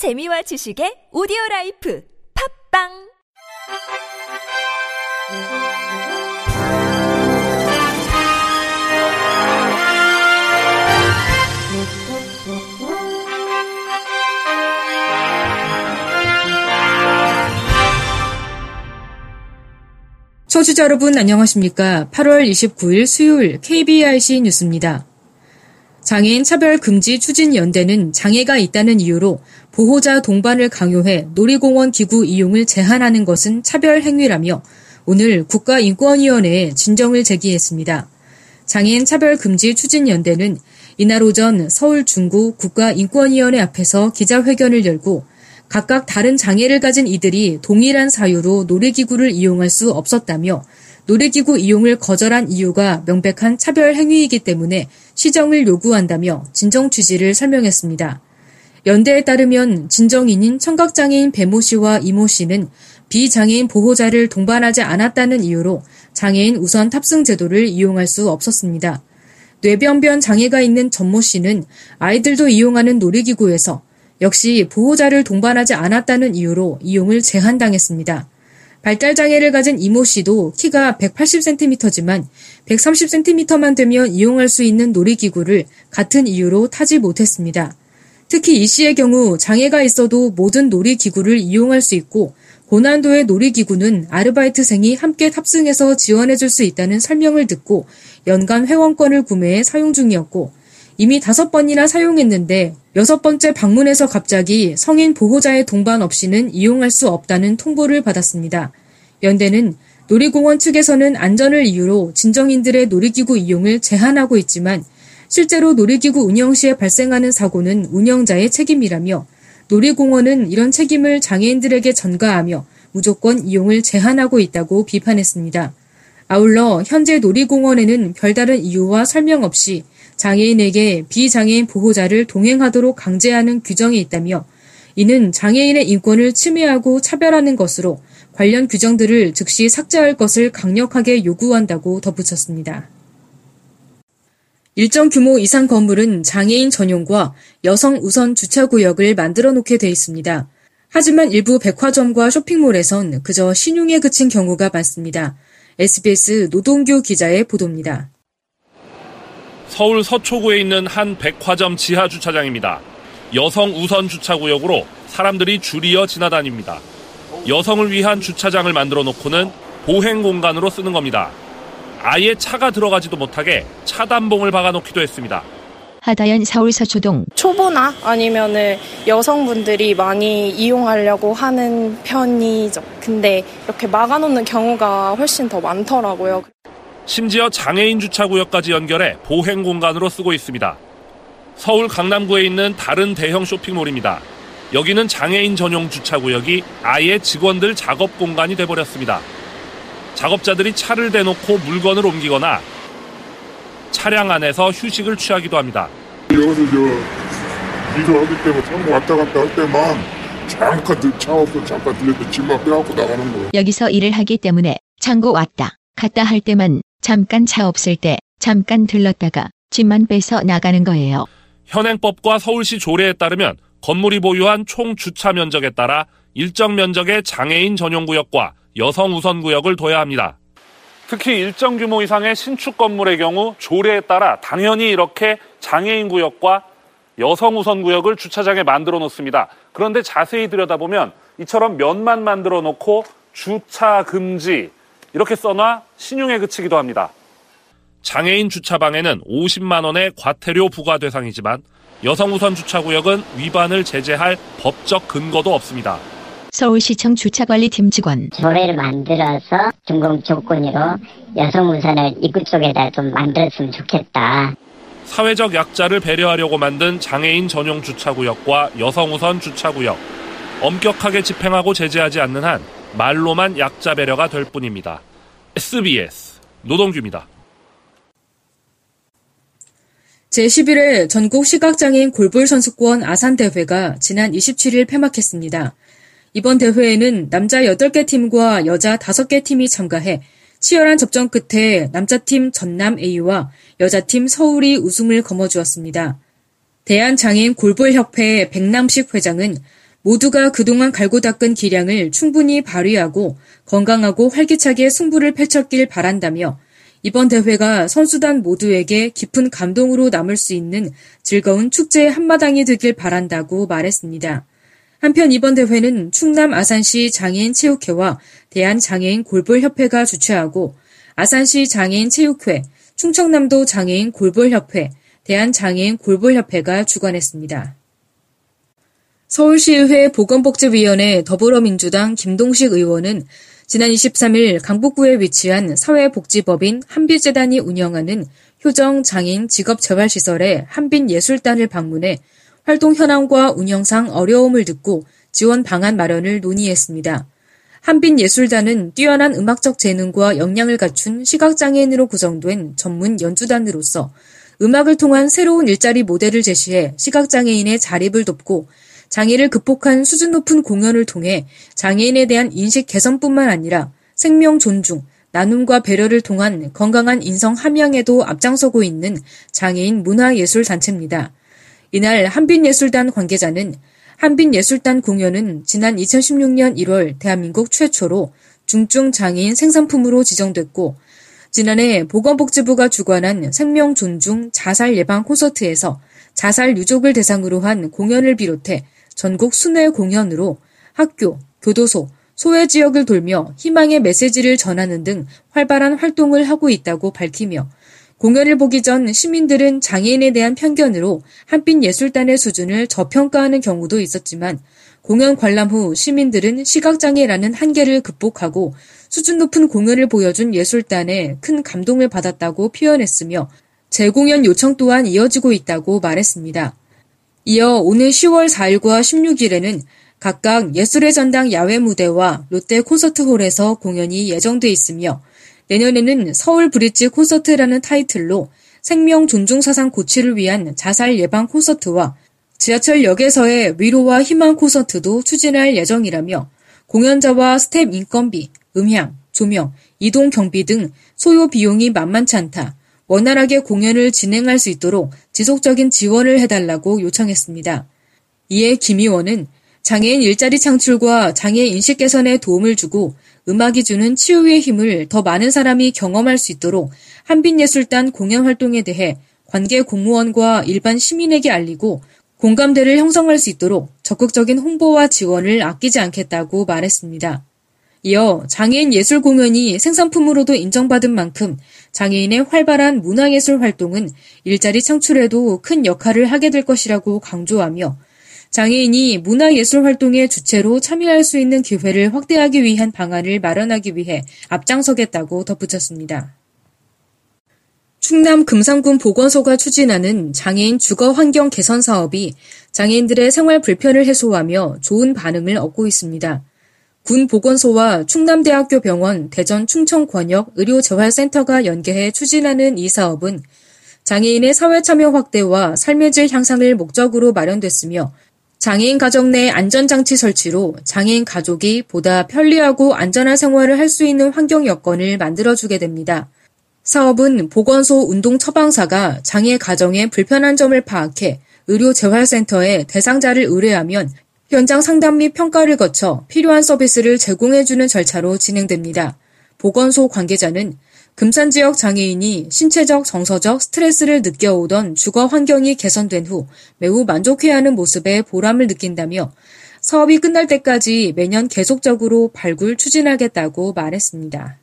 재미와 지식의 오디오 라이프 팝빵 청취자 여러분 안녕하십니까? 8월 29일 수요일 KBIC 뉴스입니다. 장애인 차별 금지 추진 연대는 장애가 있다는 이유로 보호자 동반을 강요해 놀이공원 기구 이용을 제한하는 것은 차별 행위라며 오늘 국가인권위원회에 진정을 제기했습니다. 장애인 차별 금지 추진 연대는 이날 오전 서울 중구 국가인권위원회 앞에서 기자회견을 열고 각각 다른 장애를 가진 이들이 동일한 사유로 놀이기구를 이용할 수 없었다며 놀이기구 이용을 거절한 이유가 명백한 차별 행위이기 때문에 시정을 요구한다며 진정 취지를 설명했습니다. 연대에 따르면 진정인인 청각장애인 배모 씨와 이모 씨는 비장애인 보호자를 동반하지 않았다는 이유로 장애인 우선 탑승 제도를 이용할 수 없었습니다. 뇌변변 장애가 있는 전모 씨는 아이들도 이용하는 놀이기구에서 역시 보호자를 동반하지 않았다는 이유로 이용을 제한당했습니다. 발달장애를 가진 이모 씨도 키가 180cm지만 130cm만 되면 이용할 수 있는 놀이기구를 같은 이유로 타지 못했습니다. 특히 이 씨의 경우 장애가 있어도 모든 놀이기구를 이용할 수 있고 고난도의 놀이기구는 아르바이트생이 함께 탑승해서 지원해줄 수 있다는 설명을 듣고 연간 회원권을 구매해 사용 중이었고 이미 다섯 번이나 사용했는데 여섯 번째 방문에서 갑자기 성인 보호자의 동반 없이는 이용할 수 없다는 통보를 받았습니다. 연대는 놀이공원 측에서는 안전을 이유로 진정인들의 놀이기구 이용을 제한하고 있지만 실제로 놀이기구 운영 시에 발생하는 사고는 운영자의 책임이라며 놀이공원은 이런 책임을 장애인들에게 전가하며 무조건 이용을 제한하고 있다고 비판했습니다. 아울러 현재 놀이공원에는 별다른 이유와 설명 없이 장애인에게 비장애인 보호자를 동행하도록 강제하는 규정이 있다며 이는 장애인의 인권을 침해하고 차별하는 것으로 관련 규정들을 즉시 삭제할 것을 강력하게 요구한다고 덧붙였습니다. 일정 규모 이상 건물은 장애인 전용과 여성 우선 주차 구역을 만들어 놓게 돼 있습니다. 하지만 일부 백화점과 쇼핑몰에선 그저 신용에 그친 경우가 많습니다. SBS 노동규 기자의 보도입니다. 서울 서초구에 있는 한 백화점 지하 주차장입니다. 여성 우선 주차 구역으로 사람들이 줄이어 지나다닙니다. 여성을 위한 주차장을 만들어 놓고는 보행 공간으로 쓰는 겁니다. 아예 차가 들어가지도 못하게 차단봉을 박아놓기도 했습니다. 하다연 서울 서초동 초보나 아니면은 여성분들이 많이 이용하려고 하는 편이죠. 근데 이렇게 막아놓는 경우가 훨씬 더 많더라고요. 심지어 장애인 주차 구역까지 연결해 보행 공간으로 쓰고 있습니다. 서울 강남구에 있는 다른 대형 쇼핑몰입니다. 여기는 장애인 전용 주차 구역이 아예 직원들 작업 공간이 돼버렸습니다. 작업자들이 차를 대놓고 물건을 옮기거나 차량 안에서 휴식을 취하기도 합니다. 여기서 저 일을 하기 때문에 창고 왔다 갔다 할 때만 잠깐 차 없어 잠깐 들려서 짐만 빼갖고 나가는 거예요. 여기서 일을 하기 때문에 창고 왔다 갔다 할 때만 잠깐 차 없을 때 잠깐 들렀다가 짐만 빼서 나가는 거예요. 현행법과 서울시 조례에 따르면 건물이 보유한 총 주차 면적에 따라 일정 면적의 장애인 전용 구역과 여성 우선 구역을 둬야 합니다. 특히 일정 규모 이상의 신축 건물의 경우 조례에 따라 당연히 이렇게 장애인 구역과 여성 우선 구역을 주차장에 만들어 놓습니다. 그런데 자세히 들여다보면 이처럼 면만 만들어 놓고 주차 금지 이렇게 써놔 신용에 그치기도 합니다. 장애인 주차방에는 50만 원의 과태료 부과 대상이지만 여성 우선 주차 구역은 위반을 제재할 법적 근거도 없습니다. 서울시청 주차관리팀 직원 조례를 만들어서 준공 조건으로 여성 우선을 입구 쪽에다 좀 만들었으면 좋겠다. 사회적 약자를 배려하려고 만든 장애인 전용 주차구역과 여성 우선 주차구역. 엄격하게 집행하고 제재하지 않는 한 말로만 약자 배려가 될 뿐입니다. SBS 노동규입니다. 제11회 전국 시각장애인 골볼 선수권 아산 대회가 지난 27일 폐막했습니다. 이번 대회에는 남자 8개 팀과 여자 5개 팀이 참가해 치열한 접전 끝에 남자팀 전남 A와 여자팀 서울이 우승을 거머쥐었습니다. 대한장애인 골볼협회 백남식 회장은 모두가 그동안 갈고 닦은 기량을 충분히 발휘하고 건강하고 활기차게 승부를 펼쳤길 바란다며 이번 대회가 선수단 모두에게 깊은 감동으로 남을 수 있는 즐거운 축제의 한마당이 되길 바란다고 말했습니다. 한편 이번 대회는 충남 아산시 장애인 체육회와 대한장애인 골볼협회가 주최하고 아산시 장애인 체육회, 충청남도 장애인 골볼협회, 대한장애인 골볼협회가 주관했습니다. 서울시의회 보건복지위원회 더불어민주당 김동식 의원은 지난 23일 강북구에 위치한 사회복지법인 한빛재단이 운영하는 효정 장애인 직업재활시설의 한빛예술단을 방문해 활동 현황과 운영상 어려움을 듣고 지원 방안 마련을 논의했습니다. 한빛예술단은 뛰어난 음악적 재능과 역량을 갖춘 시각장애인으로 구성된 전문 연주단으로서 음악을 통한 새로운 일자리 모델을 제시해 시각장애인의 자립을 돕고 장애를 극복한 수준 높은 공연을 통해 장애인에 대한 인식 개선뿐만 아니라 생명 존중, 나눔과 배려를 통한 건강한 인성 함양에도 앞장서고 있는 장애인 문화예술단체입니다. 이날 한빛예술단 관계자는 한빛예술단 공연은 지난 2016년 1월 대한민국 최초로 중증 장애인 생산품으로 지정됐고 지난해 보건복지부가 주관한 생명 존중 자살 예방 콘서트에서 자살 유족을 대상으로 한 공연을 비롯해 전국 순회 공연으로 학교, 교도소, 소외 지역을 돌며 희망의 메시지를 전하는 등 활발한 활동을 하고 있다고 밝히며 공연을 보기 전 시민들은 장애인에 대한 편견으로 한빛 예술단의 수준을 저평가하는 경우도 있었지만 공연 관람 후 시민들은 시각장애라는 한계를 극복하고 수준 높은 공연을 보여준 예술단에 큰 감동을 받았다고 표현했으며 재공연 요청 또한 이어지고 있다고 말했습니다. 이어 오늘 10월 4일과 16일에는 각각 예술의 전당 야외 무대와 롯데 콘서트홀에서 공연이 예정돼 있으며 내년에는 서울 브릿지 콘서트라는 타이틀로 생명 존중 사상 고취를 위한 자살 예방 콘서트와 지하철역에서의 위로와 희망 콘서트도 추진할 예정이라며 공연자와 스텝 인건비, 음향, 조명, 이동 경비 등 소요 비용이 만만치 않다. 원활하게 공연을 진행할 수 있도록 지속적인 지원을 해달라고 요청했습니다. 이에 김 의원은 장애인 일자리 창출과 장애 인식 개선에 도움을 주고 음악이 주는 치유의 힘을 더 많은 사람이 경험할 수 있도록 한빛예술단 공연 활동에 대해 관계 공무원과 일반 시민에게 알리고 공감대를 형성할 수 있도록 적극적인 홍보와 지원을 아끼지 않겠다고 말했습니다. 이어 장애인 예술 공연이 생산품으로도 인정받은 만큼 장애인의 활발한 문화예술 활동은 일자리 창출에도 큰 역할을 하게 될 것이라고 강조하며 장애인이 문화예술 활동의 주체로 참여할 수 있는 기회를 확대하기 위한 방안을 마련하기 위해 앞장서겠다고 덧붙였습니다. 충남 금산군 보건소가 추진하는 장애인 주거 환경 개선 사업이 장애인들의 생활 불편을 해소하며 좋은 반응을 얻고 있습니다. 군 보건소와 충남대학교 병원 대전 충청권역 의료재활센터가 연계해 추진하는 이 사업은 장애인의 사회 참여 확대와 삶의 질 향상을 목적으로 마련됐으며 장애인 가정 내 안전장치 설치로 장애인 가족이 보다 편리하고 안전한 생활을 할 수 있는 환경 여건을 만들어주게 됩니다. 사업은 보건소 운동 처방사가 장애 가정의 불편한 점을 파악해 의료재활센터에 대상자를 의뢰하면 현장 상담 및 평가를 거쳐 필요한 서비스를 제공해주는 절차로 진행됩니다. 보건소 관계자는 금산 지역 장애인이 신체적, 정서적 스트레스를 느껴오던 주거 환경이 개선된 후 매우 만족해하는 모습에 보람을 느낀다며 사업이 끝날 때까지 매년 계속적으로 발굴 추진하겠다고 말했습니다.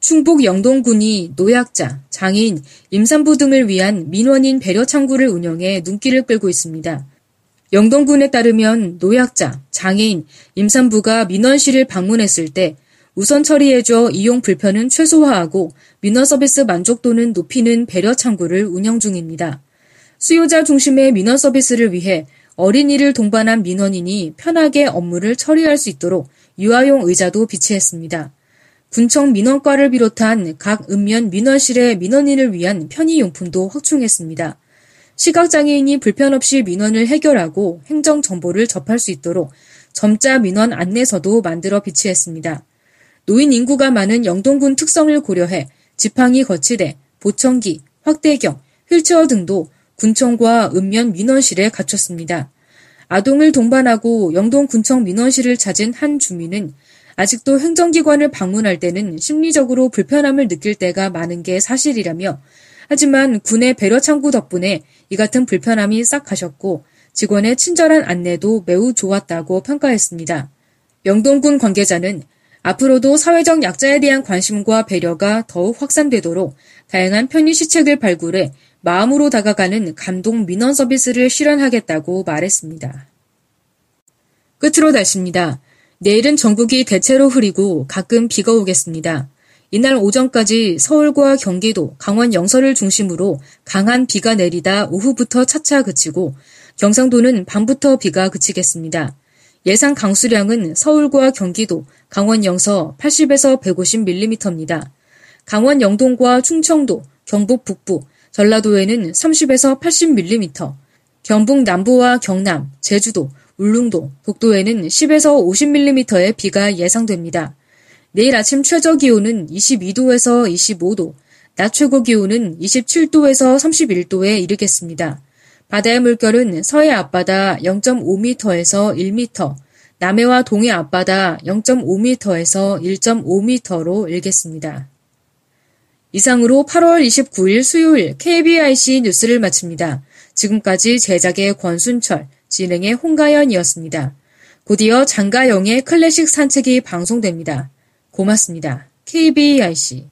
충북 영동군이 노약자, 장애인, 임산부 등을 위한 민원인 배려 창구를 운영해 눈길을 끌고 있습니다. 영동군에 따르면 노약자, 장애인, 임산부가 민원실을 방문했을 때 우선 처리해줘 이용 불편은 최소화하고 민원 서비스 만족도는 높이는 배려 창구를 운영 중입니다. 수요자 중심의 민원 서비스를 위해 어린이를 동반한 민원인이 편하게 업무를 처리할 수 있도록 유아용 의자도 비치했습니다. 군청 민원과를 비롯한 각 읍면 민원실의 민원인을 위한 편의용품도 확충했습니다. 시각장애인이 불편 없이 민원을 해결하고 행정 정보를 접할 수 있도록 점자 민원 안내서도 만들어 비치했습니다. 노인 인구가 많은 영동군 특성을 고려해 지팡이 거치대, 보청기, 확대경, 휠체어 등도 군청과 읍면 민원실에 갖췄습니다. 아동을 동반하고 영동군청 민원실을 찾은 한 주민은 아직도 행정기관을 방문할 때는 심리적으로 불편함을 느낄 때가 많은 게 사실이라며 하지만 군의 배려 창구 덕분에 이 같은 불편함이 싹 가셨고 직원의 친절한 안내도 매우 좋았다고 평가했습니다. 영동군 관계자는 앞으로도 사회적 약자에 대한 관심과 배려가 더욱 확산되도록 다양한 편의 시책을 발굴해 마음으로 다가가는 감동 민원 서비스를 실현하겠다고 말했습니다. 끝으로 날씨입니다. 내일은 전국이 대체로 흐리고 가끔 비가 오겠습니다. 이날 오전까지 서울과 경기도, 강원 영서를 중심으로 강한 비가 내리다 오후부터 차차 그치고 경상도는 밤부터 비가 그치겠습니다. 예상 강수량은 서울과 경기도, 강원 영서 80에서 150mm입니다. 강원 영동과 충청도, 경북 북부, 전라도에는 30에서 80mm, 경북 남부와 경남, 제주도, 울릉도, 독도에는 10에서 50mm의 비가 예상됩니다. 내일 아침 최저 기온은 22도에서 25도, 낮 최고 기온은 27도에서 31도에 이르겠습니다. 바다의 물결은 서해 앞바다 0.5m에서 1m, 남해와 동해 앞바다 0.5m에서 1.5m로 일겠습니다. 이상으로 8월 29일 수요일 KBIC 뉴스를 마칩니다. 지금까지 제작의 권순철, 진행의 홍가연이었습니다. 곧이어 장가영의 클래식 산책이 방송됩니다. 고맙습니다. KBIC